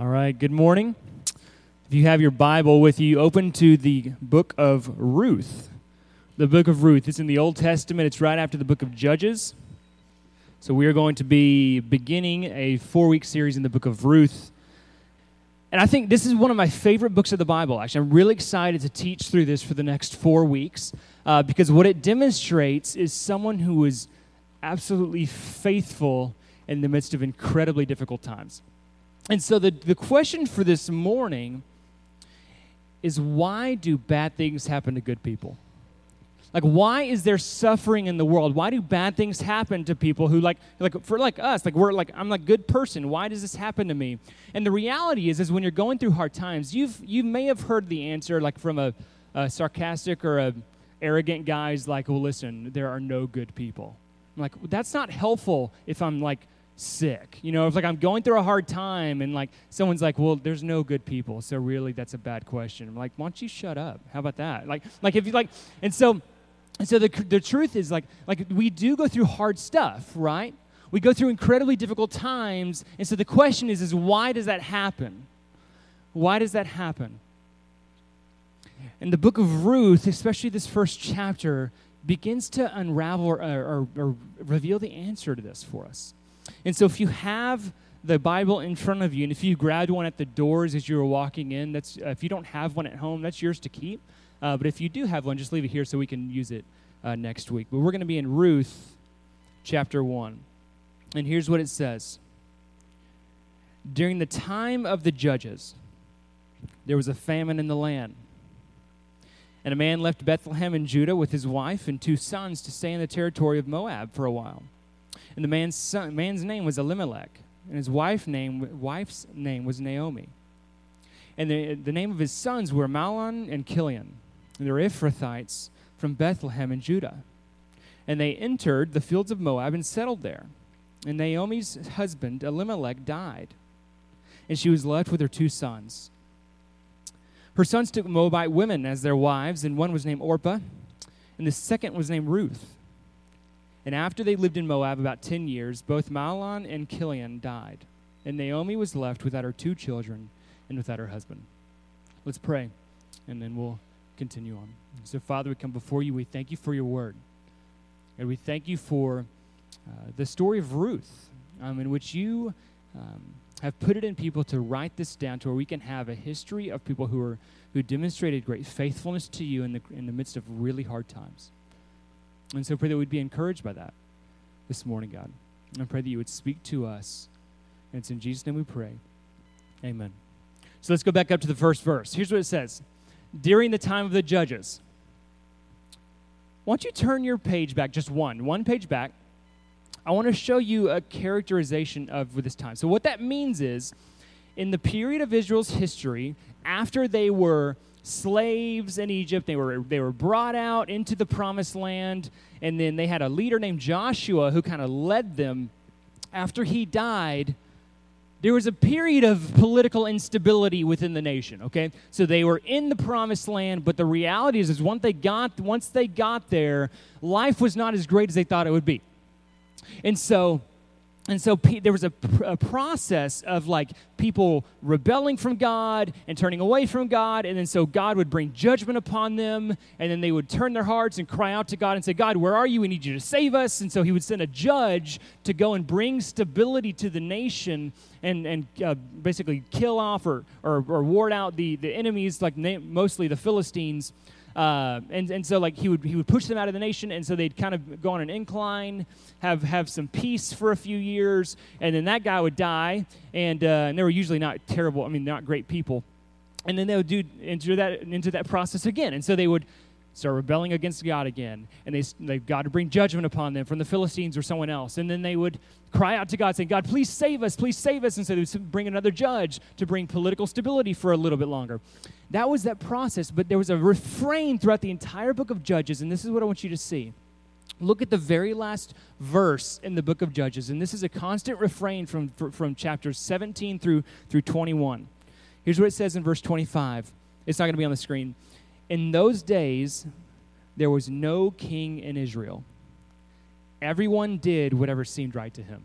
All right, good morning. If you have your Bible with you, open to the book of Ruth. The book of Ruth. It's in the Old Testament, it's right after the book of Judges. So we are going to be beginning a four week series in the book of Ruth. And I think this is one of my favorite books of the Bible. Actually, I'm really excited to teach through this for the next four weeks uh, because what it demonstrates is someone who is absolutely faithful in the midst of incredibly difficult times. And so the, the question for this morning is why do bad things happen to good people? Like, why is there suffering in the world? Why do bad things happen to people who, like, like for like us, like we're like, I'm like good person. Why does this happen to me? And the reality is, is when you're going through hard times, you've you may have heard the answer like from a, a sarcastic or a arrogant guys like, well, listen, there are no good people. I'm like, that's not helpful if I'm like sick. You know, if like I'm going through a hard time and like someone's like, "Well, there's no good people." So really that's a bad question. I'm like, "Why don't you shut up? How about that?" Like like if you like and so and so the the truth is like like we do go through hard stuff, right? We go through incredibly difficult times. And so the question is is why does that happen? Why does that happen? And the book of Ruth, especially this first chapter, begins to unravel or, or, or reveal the answer to this for us. And so if you have the Bible in front of you, and if you grabbed one at the doors as you were walking in, that's uh, if you don't have one at home, that's yours to keep. Uh, but if you do have one, just leave it here so we can use it uh, next week. But we're going to be in Ruth chapter 1. And here's what it says During the time of the judges, there was a famine in the land. And a man left Bethlehem in Judah with his wife and two sons to stay in the territory of Moab for a while. And the man's, son, man's name was Elimelech, and his wife name, wife's name was Naomi. And the, the name of his sons were Mahlon and Chilion. And they were Ephrathites from Bethlehem in Judah. And they entered the fields of Moab and settled there. And Naomi's husband, Elimelech, died. And she was left with her two sons. Her sons took Moabite women as their wives, and one was named Orpah, and the second was named Ruth. And after they lived in Moab about 10 years, both Mahlon and Chilion died. And Naomi was left without her two children and without her husband. Let's pray, and then we'll continue on. So, Father, we come before you. We thank you for your word. And we thank you for uh, the story of Ruth, um, in which you um, have put it in people to write this down to where we can have a history of people who, are, who demonstrated great faithfulness to you in the, in the midst of really hard times. And so I pray that we'd be encouraged by that this morning, God. And I pray that you would speak to us. And it's in Jesus' name we pray. Amen. So let's go back up to the first verse. Here's what it says During the time of the judges, why don't you turn your page back, just one, one page back. I want to show you a characterization of this time. So, what that means is, in the period of Israel's history, after they were slaves in Egypt. They were, they were brought out into the promised land, and then they had a leader named Joshua who kind of led them. After he died, there was a period of political instability within the nation okay so they were in the promised land but the reality is, is once they got once they got there life was not as great as they thought it would be and so and so there was a, a, process of like people rebelling from God and turning away from God. And then so God would bring judgment upon them. And then they would turn their hearts and cry out to God and say, God, where are you? We need you to save us. And so he would send a judge to go and bring stability to the nation and, and uh, basically kill off or, or, or ward out the, the enemies, like na- mostly the Philistines. Uh, and, and so like he would he would push them out of the nation and so they'd kind of go on an incline have have some peace for a few years and then that guy would die and, uh, and they were usually not terrible i mean not great people. And then they would do into that into that process again. And so they would start rebelling against God again, and they, they God to bring judgment upon them from the Philistines or someone else, and then they would cry out to God, saying, "God, please save us, please save us," and so they would bring another judge to bring political stability for a little bit longer. That was that process, but there was a refrain throughout the entire book of Judges, and this is what I want you to see. Look at the very last verse in the book of Judges, and this is a constant refrain from, from chapters 17 through, through 21. Here's what it says in verse 25. It's not going to be on the screen. In those days, there was no king in Israel. Everyone did whatever seemed right to him.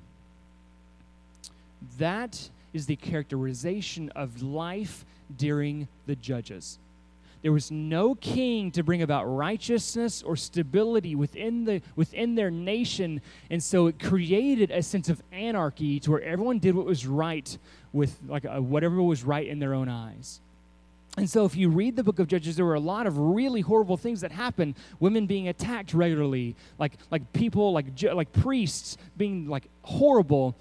That is the characterization of life during the judges. There was no king to bring about righteousness or stability within, the, within their nation. And so it created a sense of anarchy to where everyone did what was right with like a, whatever was right in their own eyes. And so, if you read the book of Judges, there were a lot of really horrible things that happened. Women being attacked regularly, like like people, like like priests being like horrible,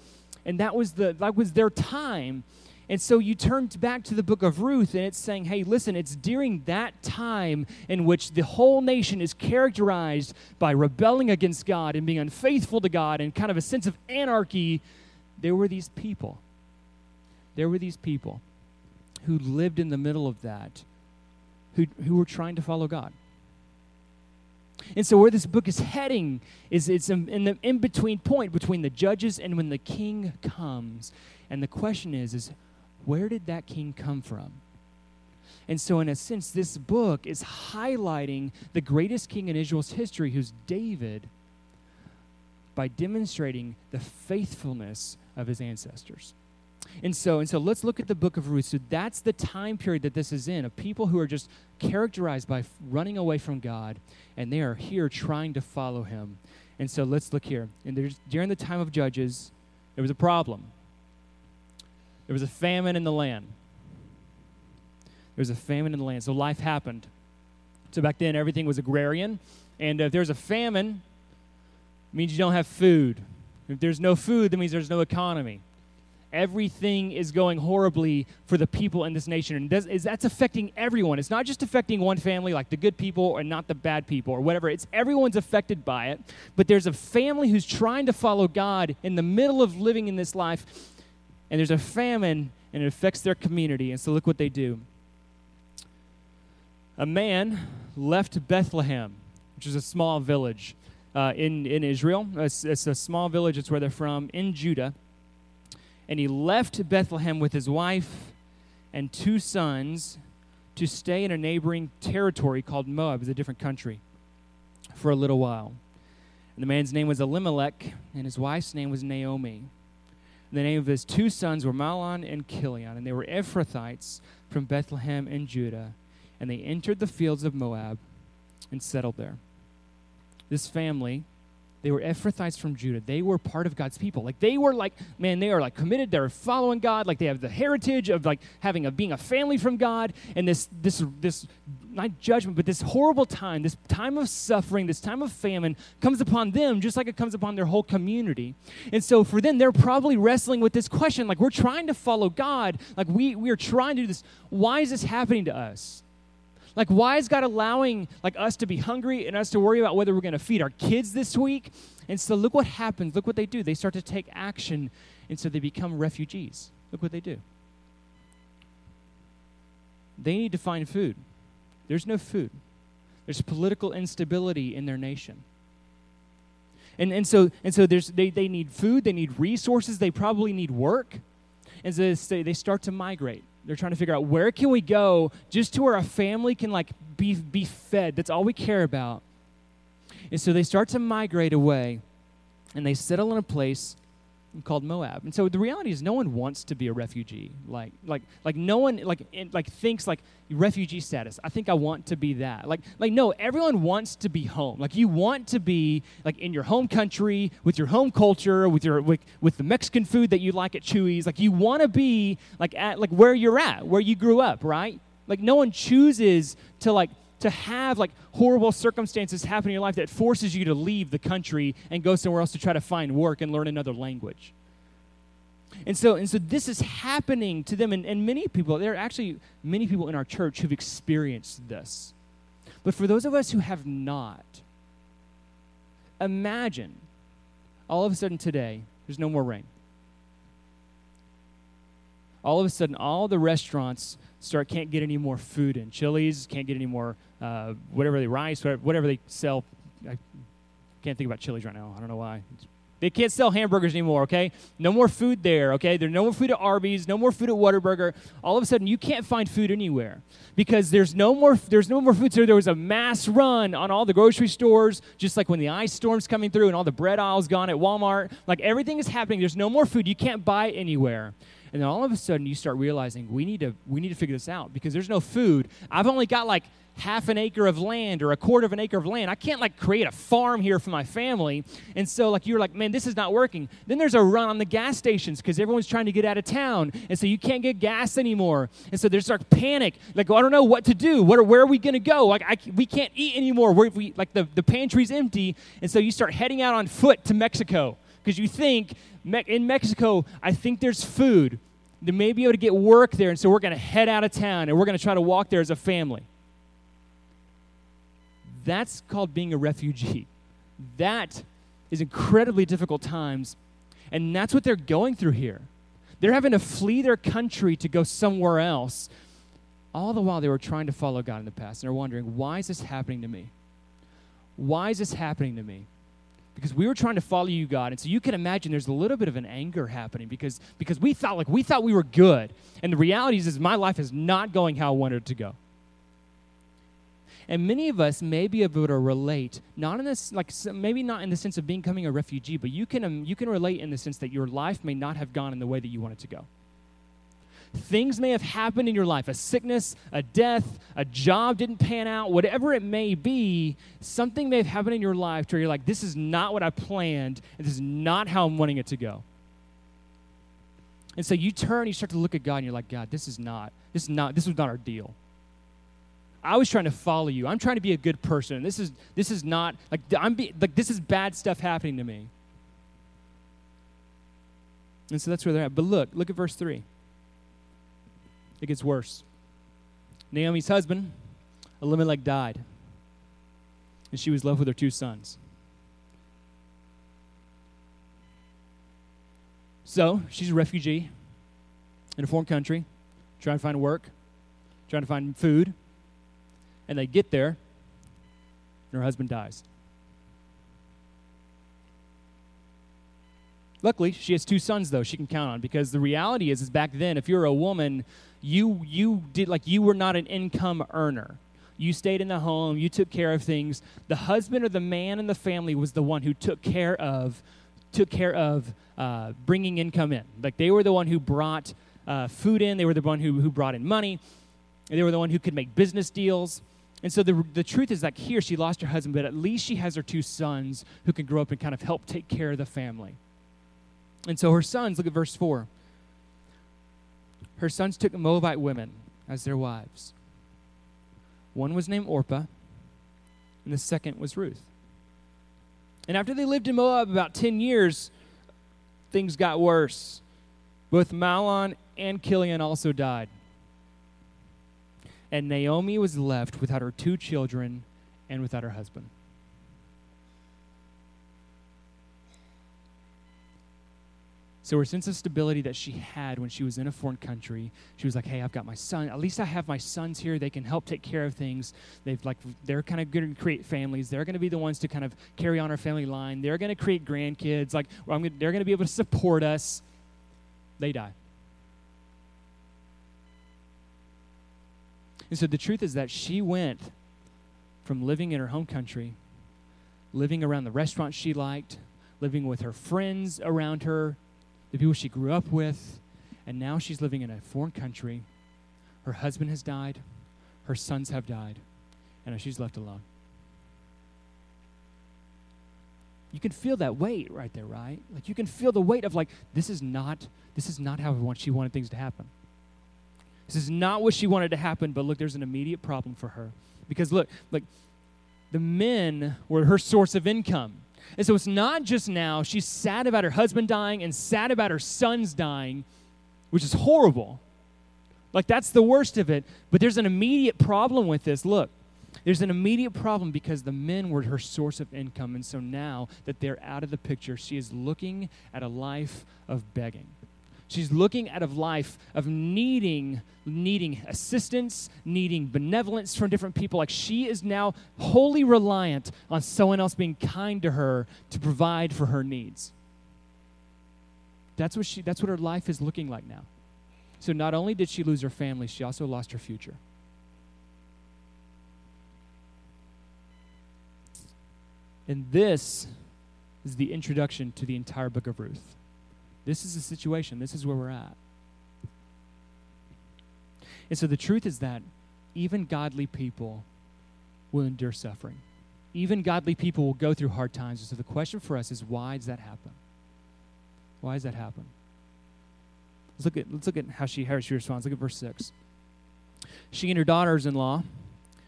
and that was the that was their time. And so you turn back to the book of Ruth, and it's saying, hey, listen, it's during that time in which the whole nation is characterized by rebelling against God and being unfaithful to God and kind of a sense of anarchy. There were these people. There were these people who lived in the middle of that, who, who were trying to follow God. And so, where this book is heading is it's in the in between point between the judges and when the king comes. And the question is, is where did that king come from? And so, in a sense, this book is highlighting the greatest king in Israel's history, who's David, by demonstrating the faithfulness of his ancestors. And so, and so let's look at the book of Ruth. So that's the time period that this is in of people who are just characterized by running away from God, and they are here trying to follow him. And so let's look here. And there's, during the time of Judges, there was a problem. There was a famine in the land. There was a famine in the land. So life happened. So back then, everything was agrarian. And uh, if there's a famine, means you don't have food. If there's no food, that means there's no economy. Everything is going horribly for the people in this nation. And does, is, that's affecting everyone. It's not just affecting one family, like the good people and not the bad people or whatever. It's everyone's affected by it. But there's a family who's trying to follow God in the middle of living in this life and there's a famine and it affects their community. And so look what they do. A man left Bethlehem, which is a small village uh, in, in Israel. It's, it's a small village, it's where they're from, in Judah. And he left Bethlehem with his wife and two sons to stay in a neighboring territory called Moab, it's a different country, for a little while. And the man's name was Elimelech, and his wife's name was Naomi. The name of his two sons were Mahlon and Chilion, and they were Ephrathites from Bethlehem and Judah. And they entered the fields of Moab and settled there. This family they were Ephrathites from Judah. They were part of God's people. Like they were like, man, they are like committed. They're following God. Like they have the heritage of like having a being a family from God. And this this this not judgment, but this horrible time, this time of suffering, this time of famine comes upon them just like it comes upon their whole community. And so for them, they're probably wrestling with this question. Like we're trying to follow God. Like we we are trying to do this. Why is this happening to us? Like, why is God allowing like us to be hungry and us to worry about whether we're going to feed our kids this week? And so look what happens. Look what they do. They start to take action, and so they become refugees. Look what they do. They need to find food. There's no food. There's political instability in their nation. And, and so, and so there's, they, they need food, they need resources, they probably need work. And so they, they start to migrate they're trying to figure out where can we go just to where a family can like be, be fed. That's all we care about. And so they start to migrate away and they settle in a place called Moab. And so the reality is no one wants to be a refugee. Like like like no one like in, like thinks like refugee status. I think I want to be that. Like like no, everyone wants to be home. Like you want to be like in your home country with your home culture, with your with, with the Mexican food that you like at Chuy's. Like you want to be like at like where you're at, where you grew up, right? Like no one chooses to like to have like horrible circumstances happen in your life that forces you to leave the country and go somewhere else to try to find work and learn another language. And so, and so this is happening to them, and, and many people, there are actually many people in our church who've experienced this. But for those of us who have not, imagine all of a sudden today, there's no more rain. All of a sudden, all the restaurants start can't get any more food in. Chili's can't get any more uh, whatever they rice, whatever they sell. I can't think about Chili's right now. I don't know why. They can't sell hamburgers anymore, okay? No more food there, okay? There's no more food at Arby's, no more food at Whataburger. All of a sudden, you can't find food anywhere because there's no more there's no more food. So there was a mass run on all the grocery stores, just like when the ice storm's coming through and all the bread aisles gone at Walmart. Like everything is happening. There's no more food. You can't buy anywhere. And then all of a sudden you start realizing we need to we need to figure this out because there's no food. I've only got like half an acre of land or a quarter of an acre of land. I can't like create a farm here for my family. And so like you're like, man, this is not working. Then there's a run on the gas stations because everyone's trying to get out of town. And so you can't get gas anymore. And so there's like panic. Like, well, I don't know what to do. What are, where are we going to go? Like, I, we can't eat anymore. We're, we, like the, the pantry's empty. And so you start heading out on foot to Mexico because you think in Mexico, I think there's food. They may be able to get work there. And so we're going to head out of town and we're going to try to walk there as a family. That's called being a refugee. That is incredibly difficult times. And that's what they're going through here. They're having to flee their country to go somewhere else. All the while they were trying to follow God in the past. And they're wondering, why is this happening to me? Why is this happening to me? Because we were trying to follow you, God. And so you can imagine there's a little bit of an anger happening because, because we thought like we thought we were good. And the reality is, is my life is not going how I wanted it to go. And many of us may be able to relate, not in this, like maybe not in the sense of becoming a refugee, but you can, um, you can relate in the sense that your life may not have gone in the way that you want it to go. Things may have happened in your life a sickness, a death, a job didn't pan out, whatever it may be, something may have happened in your life where you're like, this is not what I planned, and this is not how I'm wanting it to go. And so you turn, you start to look at God, and you're like, God, this is not, this is not, this was not our deal. I was trying to follow you. I'm trying to be a good person. This is this is not like I'm be, like this is bad stuff happening to me. And so that's where they're at. But look, look at verse 3. It gets worse. Naomi's husband, Elimelech, died. And she was left with her two sons. So she's a refugee in a foreign country, trying to find work, trying to find food. And they get there, and her husband dies. Luckily, she has two sons though she can count on because the reality is is back then if you're a woman, you you did like you were not an income earner. You stayed in the home, you took care of things. The husband or the man in the family was the one who took care of took care of uh, bringing income in. Like they were the one who brought uh, food in. They were the one who, who brought in money. They were the one who could make business deals. And so the, the truth is like here she lost her husband, but at least she has her two sons who can grow up and kind of help take care of the family. And so her sons, look at verse 4. Her sons took Moabite women as their wives. One was named Orpah, and the second was Ruth. And after they lived in Moab about 10 years, things got worse. Both Mahlon and Chilion also died and Naomi was left without her two children and without her husband. So her sense of stability that she had when she was in a foreign country, she was like, "Hey, I've got my son. At least I have my sons here. They can help take care of things. They've like they're kind of going to create families. They're going to be the ones to kind of carry on our family line. They're going to create grandkids. Like gonna, they're going to be able to support us." They die. And so the truth is that she went from living in her home country, living around the restaurants she liked, living with her friends around her, the people she grew up with, and now she's living in a foreign country. Her husband has died, her sons have died, and she's left alone. You can feel that weight right there, right? Like you can feel the weight of like this is not this is not how she wanted things to happen. This is not what she wanted to happen, but look, there's an immediate problem for her. Because look, like the men were her source of income. And so it's not just now, she's sad about her husband dying and sad about her sons dying, which is horrible. Like that's the worst of it. But there's an immediate problem with this. Look, there's an immediate problem because the men were her source of income. And so now that they're out of the picture, she is looking at a life of begging. She's looking at a life of needing, needing assistance, needing benevolence from different people. Like she is now wholly reliant on someone else being kind to her to provide for her needs. That's what she that's what her life is looking like now. So not only did she lose her family, she also lost her future. And this is the introduction to the entire book of Ruth. This is the situation. This is where we're at. And so the truth is that even godly people will endure suffering. Even godly people will go through hard times. And so the question for us is why does that happen? Why does that happen? Let's look at, let's look at how, she, how she responds. Look at verse 6. She and her daughters in law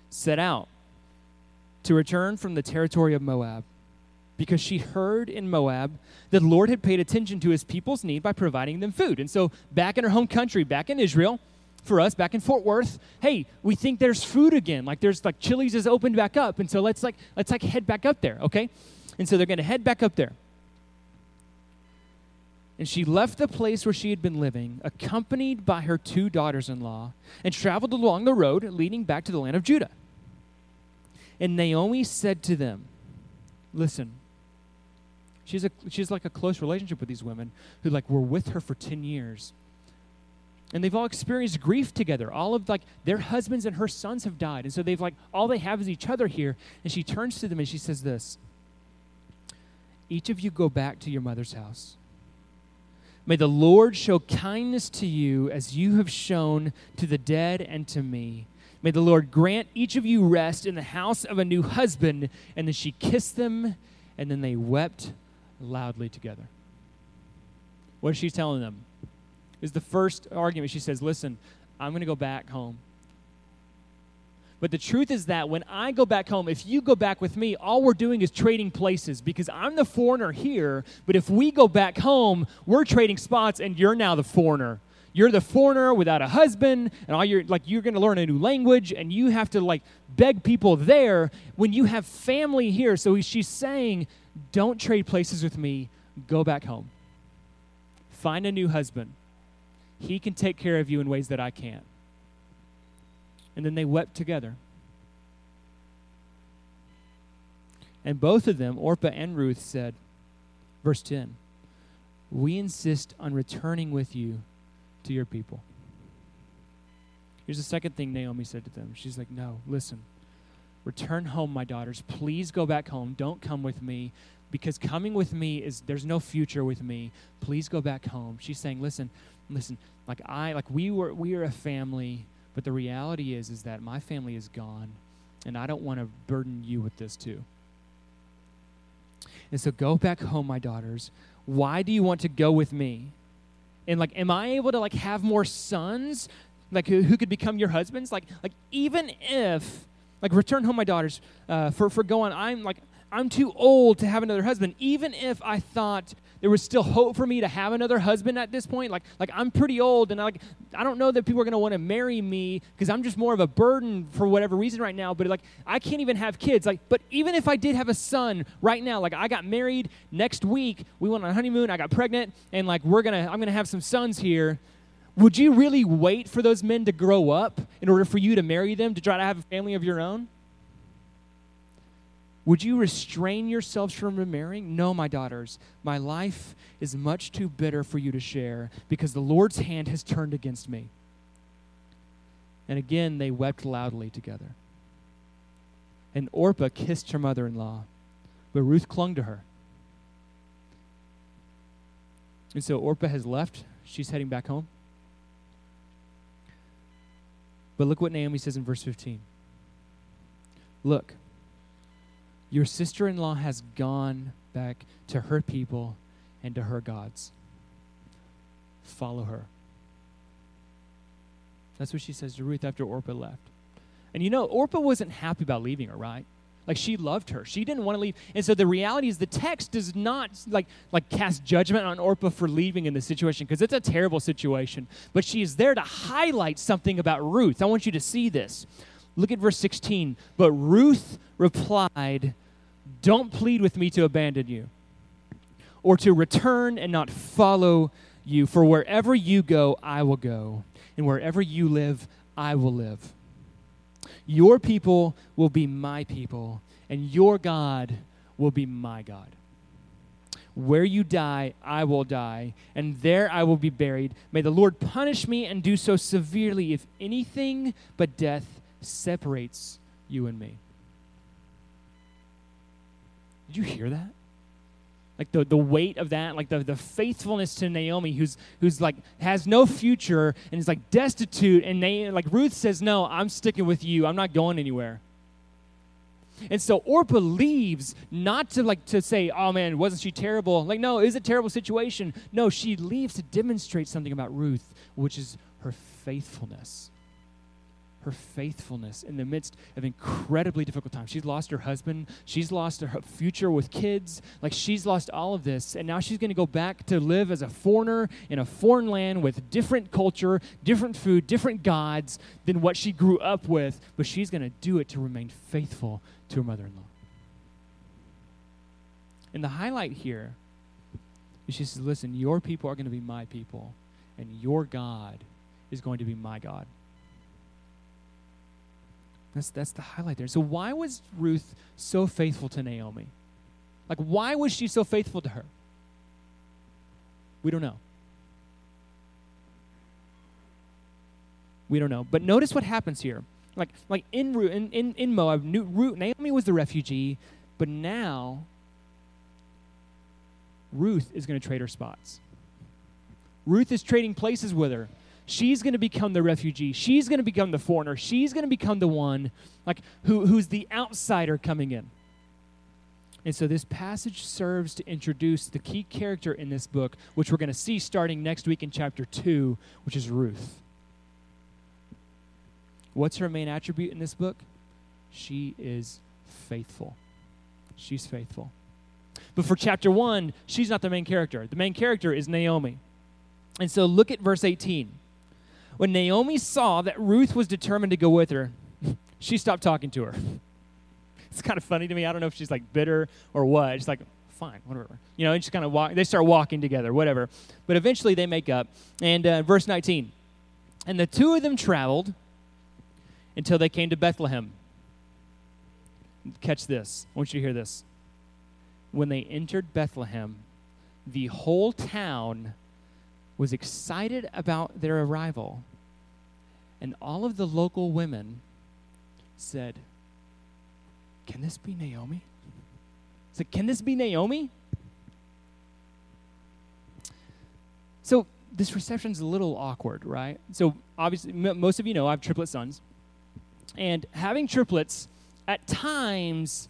set out to return from the territory of Moab because she heard in Moab that the Lord had paid attention to his people's need by providing them food. And so, back in her home country, back in Israel, for us back in Fort Worth, hey, we think there's food again. Like there's like Chili's is opened back up. And so let's like let's like head back up there, okay? And so they're going to head back up there. And she left the place where she had been living, accompanied by her two daughters in law, and traveled along the road leading back to the land of Judah. And Naomi said to them, Listen, she's, a, she's like a close relationship with these women who like were with her for 10 years. And they've all experienced grief together. All of like their husbands and her sons have died. And so they've like all they have is each other here. And she turns to them and she says this Each of you go back to your mother's house. May the Lord show kindness to you as you have shown to the dead and to me. May the Lord grant each of you rest in the house of a new husband. And then she kissed them, and then they wept loudly together. What is she telling them? Is the first argument. She says, Listen, I'm going to go back home. But the truth is that when I go back home, if you go back with me, all we're doing is trading places because I'm the foreigner here. But if we go back home, we're trading spots and you're now the foreigner. You're the foreigner without a husband, and all you're like you're gonna learn a new language, and you have to like beg people there when you have family here. So she's saying, Don't trade places with me, go back home. Find a new husband. He can take care of you in ways that I can't. And then they wept together. And both of them, Orpah and Ruth, said, verse 10, We insist on returning with you to your people. Here's the second thing Naomi said to them. She's like, No, listen, return home, my daughters. Please go back home. Don't come with me because coming with me is there's no future with me. Please go back home. She's saying, Listen, listen, like I like we were we are a family, but the reality is is that my family is gone and I don't want to burden you with this too. And so go back home, my daughters. Why do you want to go with me? And like, am I able to like have more sons? Like who, who could become your husbands? Like, like even if like return home my daughters uh, for for going, I'm like I'm too old to have another husband. Even if I thought there was still hope for me to have another husband at this point, like like I'm pretty old and I, like I don't know that people are going to want to marry me because I'm just more of a burden for whatever reason right now. But like I can't even have kids. Like, but even if I did have a son right now, like I got married next week, we went on a honeymoon, I got pregnant, and like we're gonna I'm gonna have some sons here. Would you really wait for those men to grow up in order for you to marry them to try to have a family of your own? Would you restrain yourselves from remarrying? No, my daughters. My life is much too bitter for you to share because the Lord's hand has turned against me. And again, they wept loudly together. And Orpah kissed her mother in law, but Ruth clung to her. And so Orpah has left. She's heading back home. But look what Naomi says in verse 15. Look, your sister in law has gone back to her people and to her gods. Follow her. That's what she says to Ruth after Orpah left. And you know, Orpah wasn't happy about leaving her, right? Like she loved her. She didn't want to leave. And so the reality is the text does not like like cast judgment on Orpah for leaving in this situation because it's a terrible situation. But she is there to highlight something about Ruth. I want you to see this. Look at verse 16. But Ruth replied, Don't plead with me to abandon you or to return and not follow you. For wherever you go, I will go, and wherever you live, I will live. Your people will be my people, and your God will be my God. Where you die, I will die, and there I will be buried. May the Lord punish me and do so severely if anything but death separates you and me. Did you hear that? Like the, the weight of that like the, the faithfulness to naomi who's who's like has no future and is like destitute and they like ruth says no i'm sticking with you i'm not going anywhere and so Orpah leaves not to like to say, "Oh man, wasn't she terrible?" Like, no, it was a terrible situation. No, she leaves to demonstrate something about Ruth, which is her faithfulness her faithfulness in the midst of incredibly difficult times. She's lost her husband. She's lost her future with kids. Like she's lost all of this. And now she's going to go back to live as a foreigner in a foreign land with different culture, different food, different gods than what she grew up with. But she's going to do it to remain faithful to her mother in law. And the highlight here is she says, Listen, your people are going to be my people, and your God is going to be my God. That's, that's the highlight there. So, why was Ruth so faithful to Naomi? Like, why was she so faithful to her? We don't know. We don't know. But notice what happens here. Like, like in, in, in, in Moab, Naomi was the refugee, but now Ruth is going to trade her spots. Ruth is trading places with her. She's going to become the refugee. She's going to become the foreigner. She's going to become the one like who, who's the outsider coming in. And so this passage serves to introduce the key character in this book, which we're going to see starting next week in chapter 2, which is Ruth. What's her main attribute in this book? She is faithful. She's faithful. But for chapter 1, she's not the main character. The main character is Naomi. And so look at verse 18. When Naomi saw that Ruth was determined to go with her, she stopped talking to her. It's kind of funny to me. I don't know if she's like bitter or what. She's like, fine, whatever. You know, and just kind of walk. They start walking together, whatever. But eventually they make up. And uh, verse 19. And the two of them traveled until they came to Bethlehem. Catch this. I want you to hear this. When they entered Bethlehem, the whole town was excited about their arrival. And all of the local women said, Can this be Naomi? Said, Can this be Naomi? So this reception's a little awkward, right? So obviously, m- most of you know I have triplet sons. And having triplets at times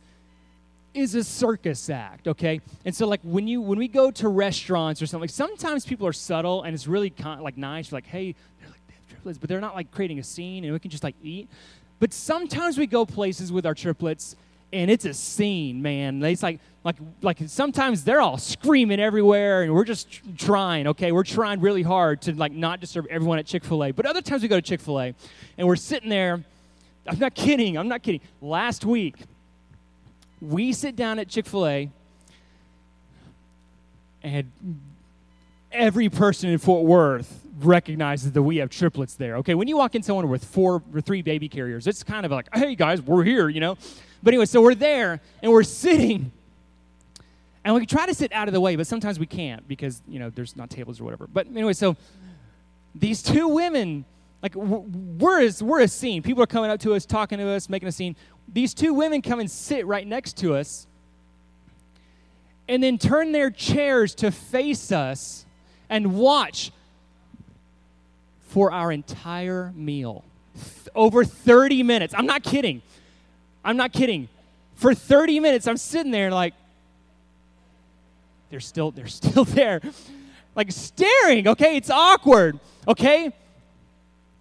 is a circus act, okay? And so like when you when we go to restaurants or something, like sometimes people are subtle and it's really like nice, like hey, they're like they have triplets, but they're not like creating a scene and we can just like eat. But sometimes we go places with our triplets and it's a scene, man. It's like like like sometimes they're all screaming everywhere and we're just trying, okay? We're trying really hard to like not disturb everyone at Chick-fil-A. But other times we go to Chick-fil-A and we're sitting there I'm not kidding. I'm not kidding. Last week, we sit down at Chick fil A, and every person in Fort Worth recognizes that we have triplets there. Okay, when you walk in somewhere with four or three baby carriers, it's kind of like, hey guys, we're here, you know? But anyway, so we're there and we're sitting. And we try to sit out of the way, but sometimes we can't because, you know, there's not tables or whatever. But anyway, so these two women like we're a, we're a scene. People are coming up to us, talking to us, making a scene. These two women come and sit right next to us, and then turn their chairs to face us and watch for our entire meal. Over 30 minutes. I'm not kidding. I'm not kidding. For 30 minutes, I'm sitting there like, they're still, they're still there. Like staring, okay? It's awkward, okay?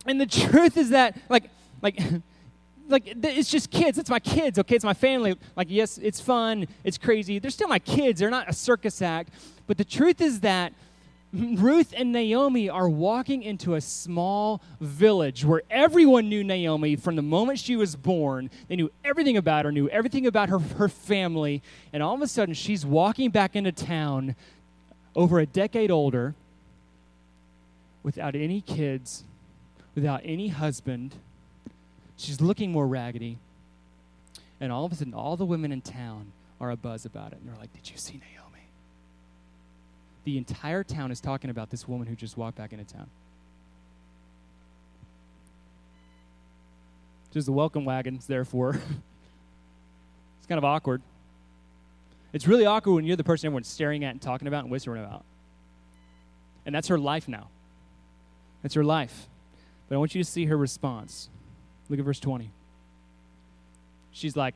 And the truth is that, like, like, like it's just kids. It's my kids, okay? It's my family. Like, yes, it's fun. It's crazy. They're still my kids. They're not a circus act. But the truth is that Ruth and Naomi are walking into a small village where everyone knew Naomi from the moment she was born. They knew everything about her, knew everything about her, her family. And all of a sudden, she's walking back into town over a decade older without any kids without any husband. She's looking more raggedy. And all of a sudden, all the women in town are a buzz about it. And they're like, Did you see Naomi? The entire town is talking about this woman who just walked back into town. Just the welcome wagons, therefore. it's kind of awkward. It's really awkward when you're the person everyone's staring at and talking about and whispering about. And that's her life now. That's her life. But I want you to see her response. Look at verse 20. She's like,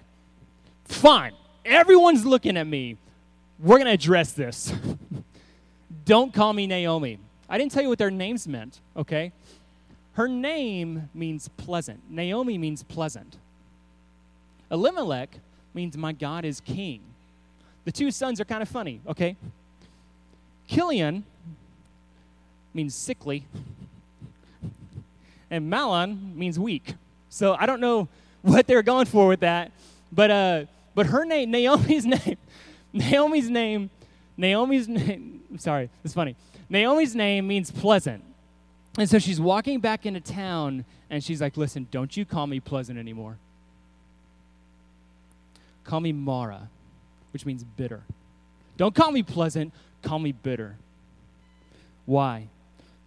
Fine, everyone's looking at me. We're going to address this. Don't call me Naomi. I didn't tell you what their names meant, okay? Her name means pleasant. Naomi means pleasant. Elimelech means my God is king. The two sons are kind of funny, okay? Chilion means sickly, and Mahlon means weak. So I don't know what they're going for with that, but uh, but her name, Naomi's name, Naomi's name, Naomi's name. Sorry, it's funny. Naomi's name means pleasant, and so she's walking back into town, and she's like, "Listen, don't you call me pleasant anymore. Call me Mara, which means bitter. Don't call me pleasant. Call me bitter. Why?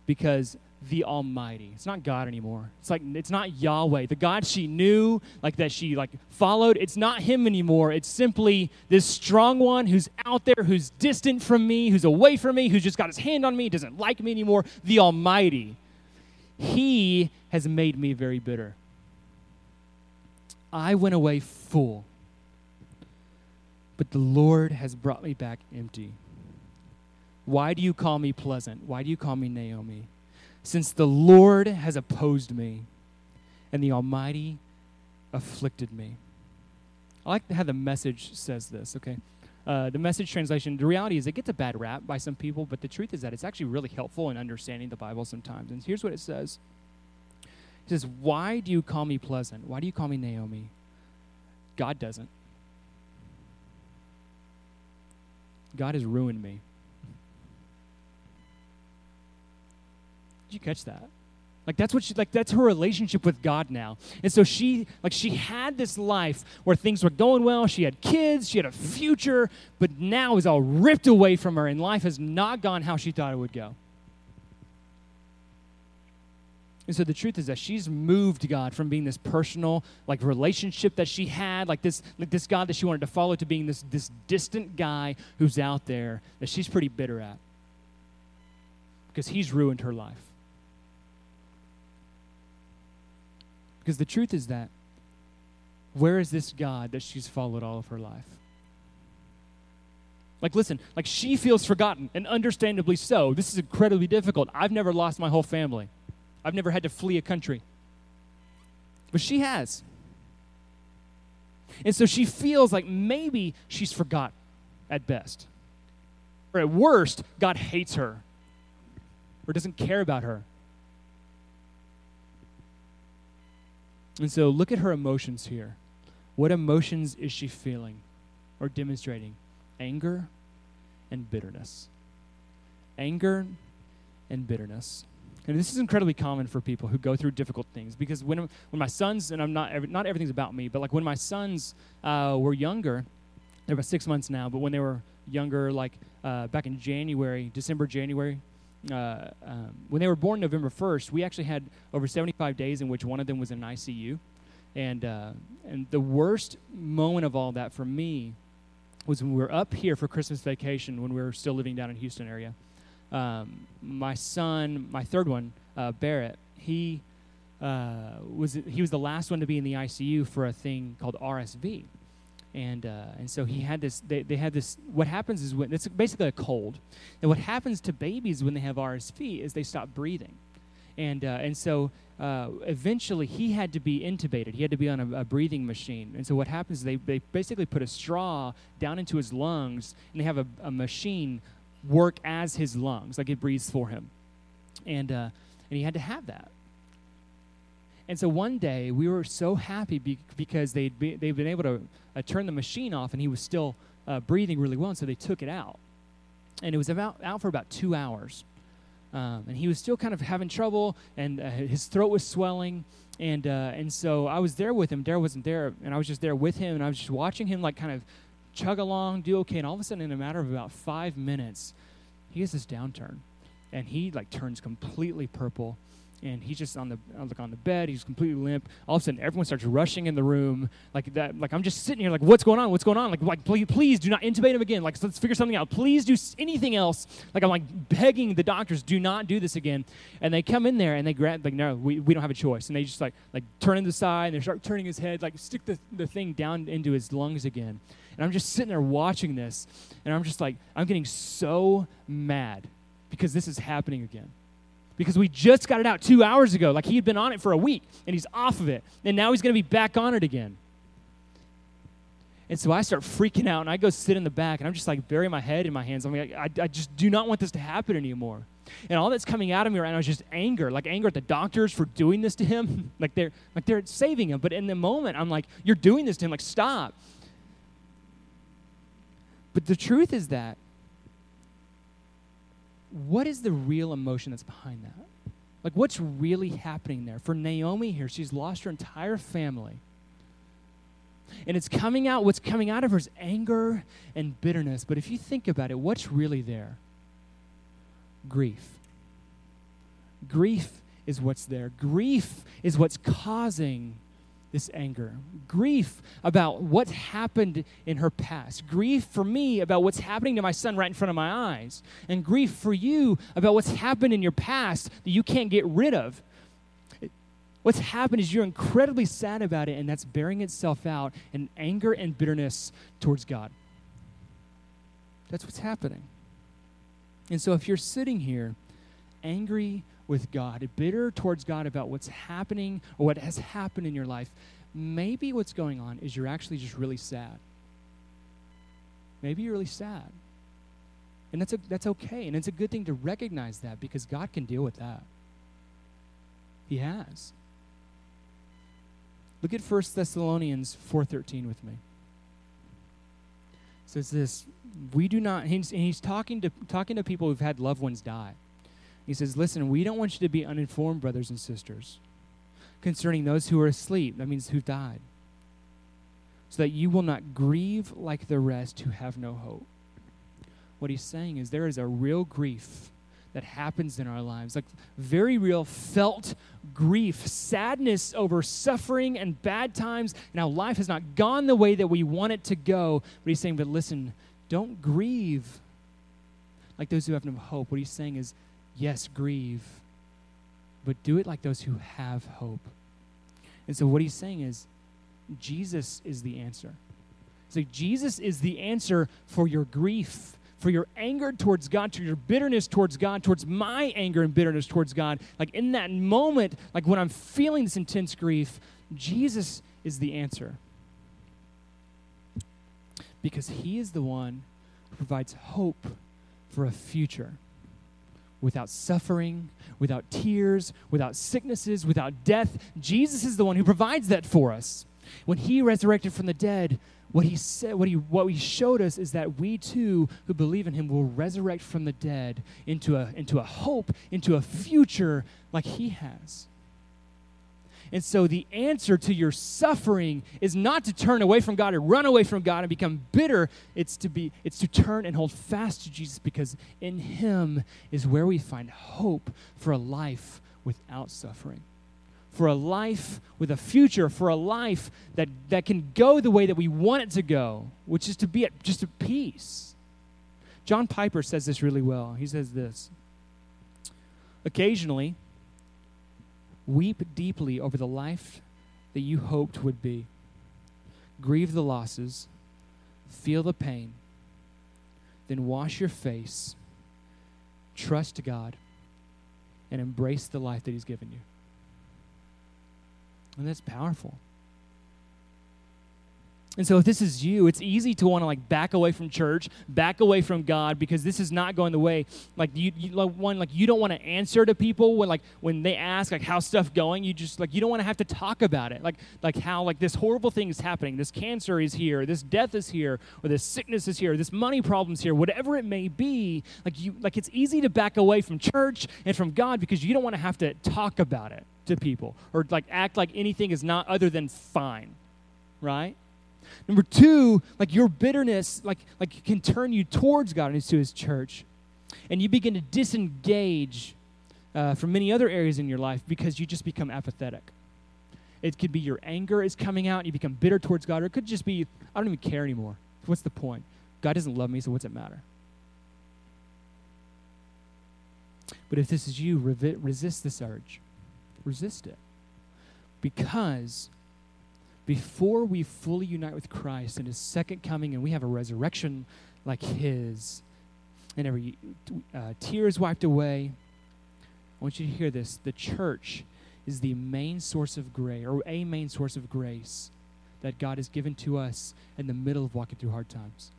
Because the almighty. It's not god anymore. It's like it's not yahweh. The god she knew like that she like followed it's not him anymore. It's simply this strong one who's out there who's distant from me who's away from me who's just got his hand on me doesn't like me anymore. The almighty. He has made me very bitter. I went away full but the lord has brought me back empty. Why do you call me pleasant? Why do you call me naomi since the Lord has opposed me and the Almighty afflicted me. I like how the message says this, okay? Uh, the message translation, the reality is it gets a bad rap by some people, but the truth is that it's actually really helpful in understanding the Bible sometimes. And here's what it says It says, Why do you call me pleasant? Why do you call me Naomi? God doesn't. God has ruined me. You catch that? Like that's what she like that's her relationship with God now. And so she like she had this life where things were going well, she had kids, she had a future, but now is all ripped away from her and life has not gone how she thought it would go. And so the truth is that she's moved God from being this personal like relationship that she had, like this like this God that she wanted to follow to being this this distant guy who's out there that she's pretty bitter at. Because he's ruined her life. Because the truth is that where is this God that she's followed all of her life? Like, listen, like she feels forgotten, and understandably so. This is incredibly difficult. I've never lost my whole family, I've never had to flee a country. But she has. And so she feels like maybe she's forgotten at best. Or at worst, God hates her or doesn't care about her. And so look at her emotions here. What emotions is she feeling or demonstrating? Anger and bitterness. Anger and bitterness. And this is incredibly common for people who go through difficult things because when, when my sons, and I'm not, not everything's about me, but like when my sons uh, were younger, they're about six months now, but when they were younger, like uh, back in January, December, January, uh, um, when they were born November 1st, we actually had over 75 days in which one of them was in ICU. And, uh, and the worst moment of all that for me was when we were up here for Christmas vacation when we were still living down in Houston area. Um, my son, my third one, uh, Barrett, he uh, was he was the last one to be in the ICU for a thing called RSV and uh, and so he had this. They, they had this. What happens is when it's basically a cold, and what happens to babies when they have RSV is they stop breathing, and uh, and so uh, eventually he had to be intubated. He had to be on a, a, breathing machine, and so what happens is they they basically put a straw down into his lungs, and they have a, a machine work as his lungs, like it breathes for him, and uh, and he had to have that. And so one day we were so happy be- because they'd, be, they'd been able to uh, turn the machine off and he was still uh, breathing really well, and so they took it out. And it was about, out for about two hours. Um, and he was still kind of having trouble, and uh, his throat was swelling. And, uh, and so I was there with him. Daryl wasn't there, and I was just there with him, and I was just watching him like kind of chug along, do okay. And all of a sudden, in a matter of about five minutes, he has this downturn, and he like turns completely purple and he's just on the like on the bed. He's completely limp. All of a sudden, everyone starts rushing in the room. Like that. Like I'm just sitting here, like, what's going on? What's going on? Like, like please, please do not intubate him again. Like, let's figure something out. Please do anything else. Like I'm like begging the doctors, do not do this again. And they come in there and they grab like, no, we, we don't have a choice. And they just like like turn him to the side and they start turning his head, like stick the, the thing down into his lungs again. And I'm just sitting there watching this, and I'm just like, I'm getting so mad because this is happening again because we just got it out two hours ago. Like he had been on it for a week and he's off of it. And now he's going to be back on it again. And so I start freaking out and I go sit in the back and I'm just like burying my head in my hands. I'm like, I, I just do not want this to happen anymore. And all that's coming out of me right now is just anger, like anger at the doctors for doing this to him. like they're like they're saving him. But in the moment, I'm like, you're doing this to him. Like, stop. But the truth is that what is the real emotion that's behind that? Like, what's really happening there? For Naomi here, she's lost her entire family. And it's coming out, what's coming out of her is anger and bitterness. But if you think about it, what's really there? Grief. Grief is what's there. Grief is what's causing this anger. Grief about what's happened in her past. Grief for me about what's happening to my son right in front of my eyes. And grief for you about what's happened in your past that you can't get rid of. What's happened is you're incredibly sad about it, and that's bearing itself out in anger and bitterness towards God. That's what's happening. And so if you're sitting here angry with God, bitter towards God about what's happening or what has happened in your life, maybe what's going on is you're actually just really sad. Maybe you're really sad. And that's, a, that's okay. And it's a good thing to recognize that because God can deal with that. He has. Look at 1 Thessalonians 4.13 with me. It says this, we do not, he's, he's talking, to, talking to people who've had loved ones die. He says, Listen, we don't want you to be uninformed, brothers and sisters, concerning those who are asleep. That means who died. So that you will not grieve like the rest who have no hope. What he's saying is there is a real grief that happens in our lives, like very real felt grief, sadness over suffering and bad times, Now, life has not gone the way that we want it to go. But he's saying, but listen, don't grieve like those who have no hope. What he's saying is, yes, grieve, but do it like those who have hope. And so what he's saying is Jesus is the answer. So Jesus is the answer for your grief, for your anger towards God, to your bitterness towards God, towards my anger and bitterness towards God. Like in that moment, like when I'm feeling this intense grief, Jesus is the answer. Because he is the one who provides hope for a future without suffering, without tears, without sicknesses, without death. Jesus is the one who provides that for us. When he resurrected from the dead, what he said, what he, what he showed us is that we too, who believe in him, will resurrect from the dead into a, into a hope, into a future like he has. And so the answer to your suffering is not to turn away from God or run away from God and become bitter. It's to be it's to turn and hold fast to Jesus because in him is where we find hope for a life without suffering. For a life with a future, for a life that, that can go the way that we want it to go, which is to be at just at peace. John Piper says this really well. He says this Occasionally, Weep deeply over the life that you hoped would be. Grieve the losses, feel the pain, then wash your face, trust God, and embrace the life that He's given you. And that's powerful. And so if this is you, it's easy to want to like back away from church, back away from God because this is not going the way like you, you like one like you don't want to answer to people when like when they ask like how's stuff going, you just like you don't want to have to talk about it. Like like how like this horrible thing is happening. This cancer is here, this death is here, or this sickness is here, this money problems here, whatever it may be. Like you like it's easy to back away from church and from God because you don't want to have to talk about it to people or like act like anything is not other than fine. Right? Number two, like your bitterness, like, like can turn you towards God and to his church. And you begin to disengage uh, from many other areas in your life because you just become apathetic. It could be your anger is coming out and you become bitter towards God, or it could just be, I don't even care anymore. What's the point? God doesn't love me, so what's it matter? But if this is you, resist this urge. Resist it. Because before we fully unite with Christ in his second coming and we have a resurrection like his, and every uh, tear is wiped away, I want you to hear this. The church is the main source of grace, or a main source of grace that God has given to us in the middle of walking through hard times.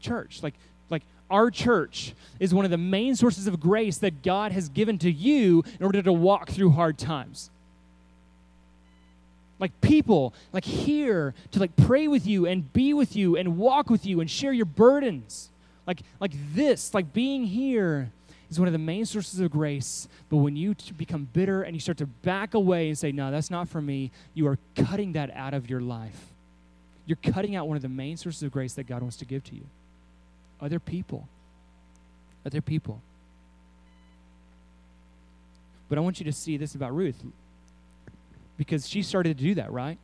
Church, like, like our church is one of the main sources of grace that God has given to you in order to walk through hard times. Like people, like here to like pray with you and be with you and walk with you and share your burdens. Like like this, like being here is one of the main sources of grace. But when you become bitter and you start to back away and say, no, that's not for me, you are cutting that out of your life. You're cutting out one of the main sources of grace that God wants to give to you other people. Other people. But I want you to see this about Ruth because she started to do that, right?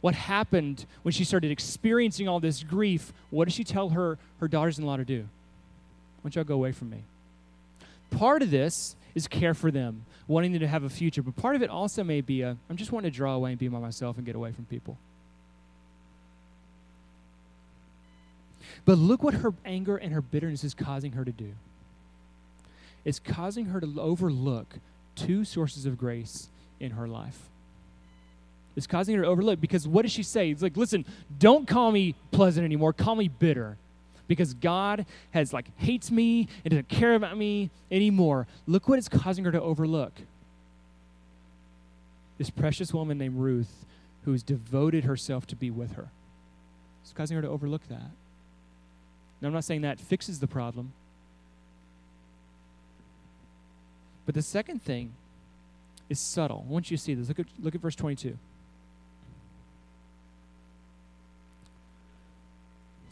What happened when she started experiencing all this grief? What did she tell her, her daughters in law to do? Why don't y'all go away from me? Part of this is care for them, wanting them to have a future, but part of it also may be a, I'm just wanting to draw away and be by myself and get away from people. But look what her anger and her bitterness is causing her to do. It's causing her to overlook two sources of grace in her life. It's causing her to overlook because what does she say? It's like, listen, don't call me pleasant anymore, call me bitter. Because God has like hates me and doesn't care about me anymore. Look what it's causing her to overlook. This precious woman named Ruth who's devoted herself to be with her. It's causing her to overlook that. Now, I'm not saying that fixes the problem. But the second thing is subtle. I want you to see this. Look at, look at verse 22.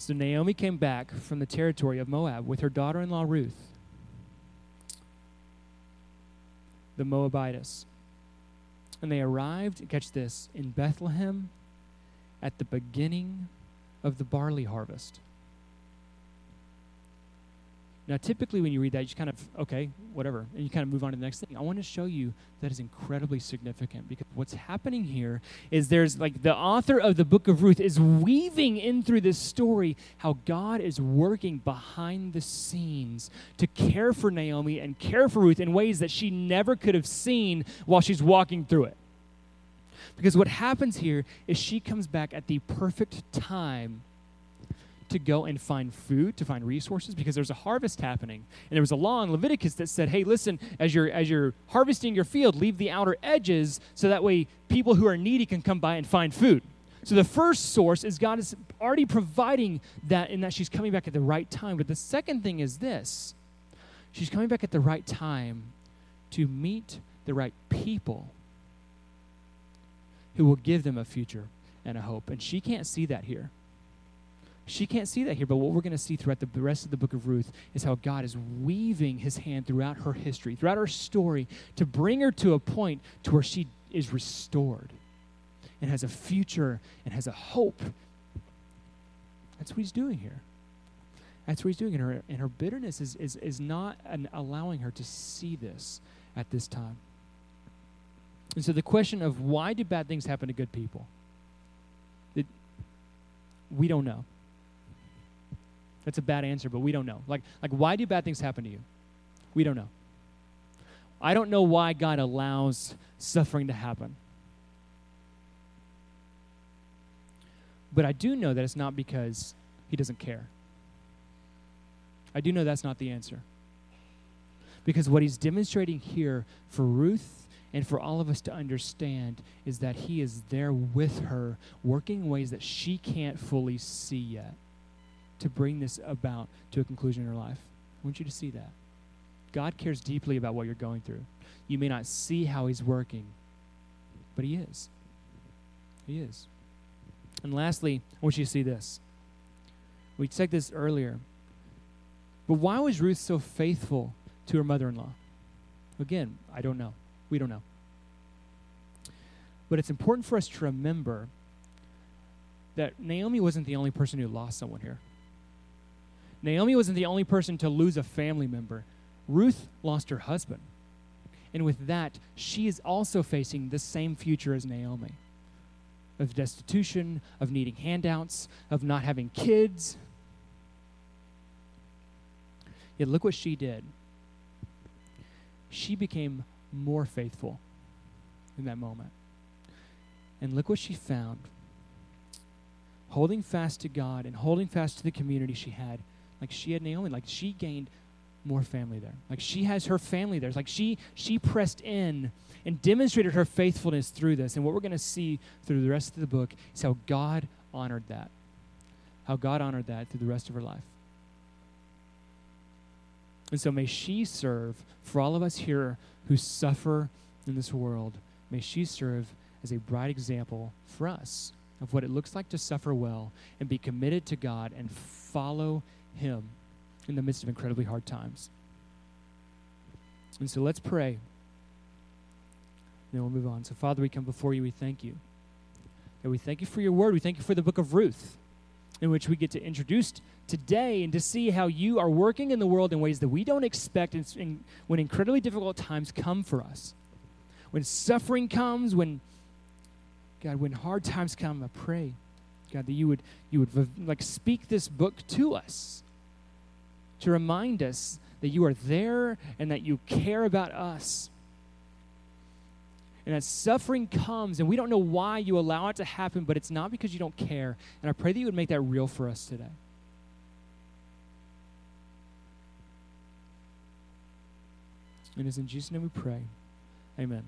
So Naomi came back from the territory of Moab with her daughter in law Ruth, the Moabitess. And they arrived, catch this, in Bethlehem at the beginning of the barley harvest. Now, typically when you read that, you just kind of, okay, whatever, and you kind of move on to the next thing. I want to show you that is incredibly significant because what's happening here is there's like the author of the book of Ruth is weaving in through this story how God is working behind the scenes to care for Naomi and care for Ruth in ways that she never could have seen while she's walking through it. Because what happens here is she comes back at the perfect time to go and find food, to find resources, because there's a harvest happening. And there was a law in Leviticus that said, hey, listen, as you're as you're harvesting your field, leave the outer edges so that way people who are needy can come by and find food. So the first source is God is already providing that in that she's coming back at the right time. But the second thing is this she's coming back at the right time to meet the right people who will give them a future and a hope. And she can't see that here. She can't see that here, but what we're going to see throughout the rest of the book of Ruth is how God is weaving his hand throughout her history, throughout her story, to bring her to a point to where she is restored and has a future and has a hope. That's what he's doing here. That's what he's doing. And her, and her bitterness is, is, is not an allowing her to see this at this time. And so the question of why do bad things happen to good people? It, we don't know. That's a bad answer, but we don't know. Like, like why do bad things happen to you? We don't know. I don't know why God allows suffering to happen. But I do know that it's not because he doesn't care. I do know that's not the answer. Because what he's demonstrating here for Ruth and for all of us to understand is that he is there with her, working ways that she can't fully see yet to bring this about to a conclusion in your life. I want you to see that. God cares deeply about what you're going through. You may not see how He's working, but He is. He is. And lastly, I want you to see this. We said this earlier. But why was Ruth so faithful to her mother in law? Again, I don't know. We don't know. But it's important for us to remember that Naomi wasn't the only person who lost someone here. Naomi wasn't the only person to lose a family member. Ruth lost her husband. And with that, she is also facing the same future as Naomi of destitution, of needing handouts, of not having kids. Yet look what she did. She became more faithful in that moment. And look what she found. Holding fast to God and holding fast to the community she had. Like she had Naomi, like she gained more family there. Like she has her family there. It's like she she pressed in and demonstrated her faithfulness through this. And what we're going to see through the rest of the book is how God honored that. How God honored that through the rest of her life. And so may she serve for all of us here who suffer in this world. May she serve as a bright example for us of what it looks like to suffer well and be committed to God and follow Him in the midst of incredibly hard times. And so let's pray. Then we'll move on. So, Father, we come before you. We thank you. And we thank you for your word. We thank you for the book of Ruth, in which we get to introduce today and to see how you are working in the world in ways that we don't expect and when incredibly difficult times come for us. When suffering comes, when God, when hard times come, I pray, God, that you would you would like speak this book to us to remind us that you are there and that you care about us. And as suffering comes, and we don't know why you allow it to happen, but it's not because you don't care. And I pray that you would make that real for us today. And it's in Jesus' name we pray. Amen.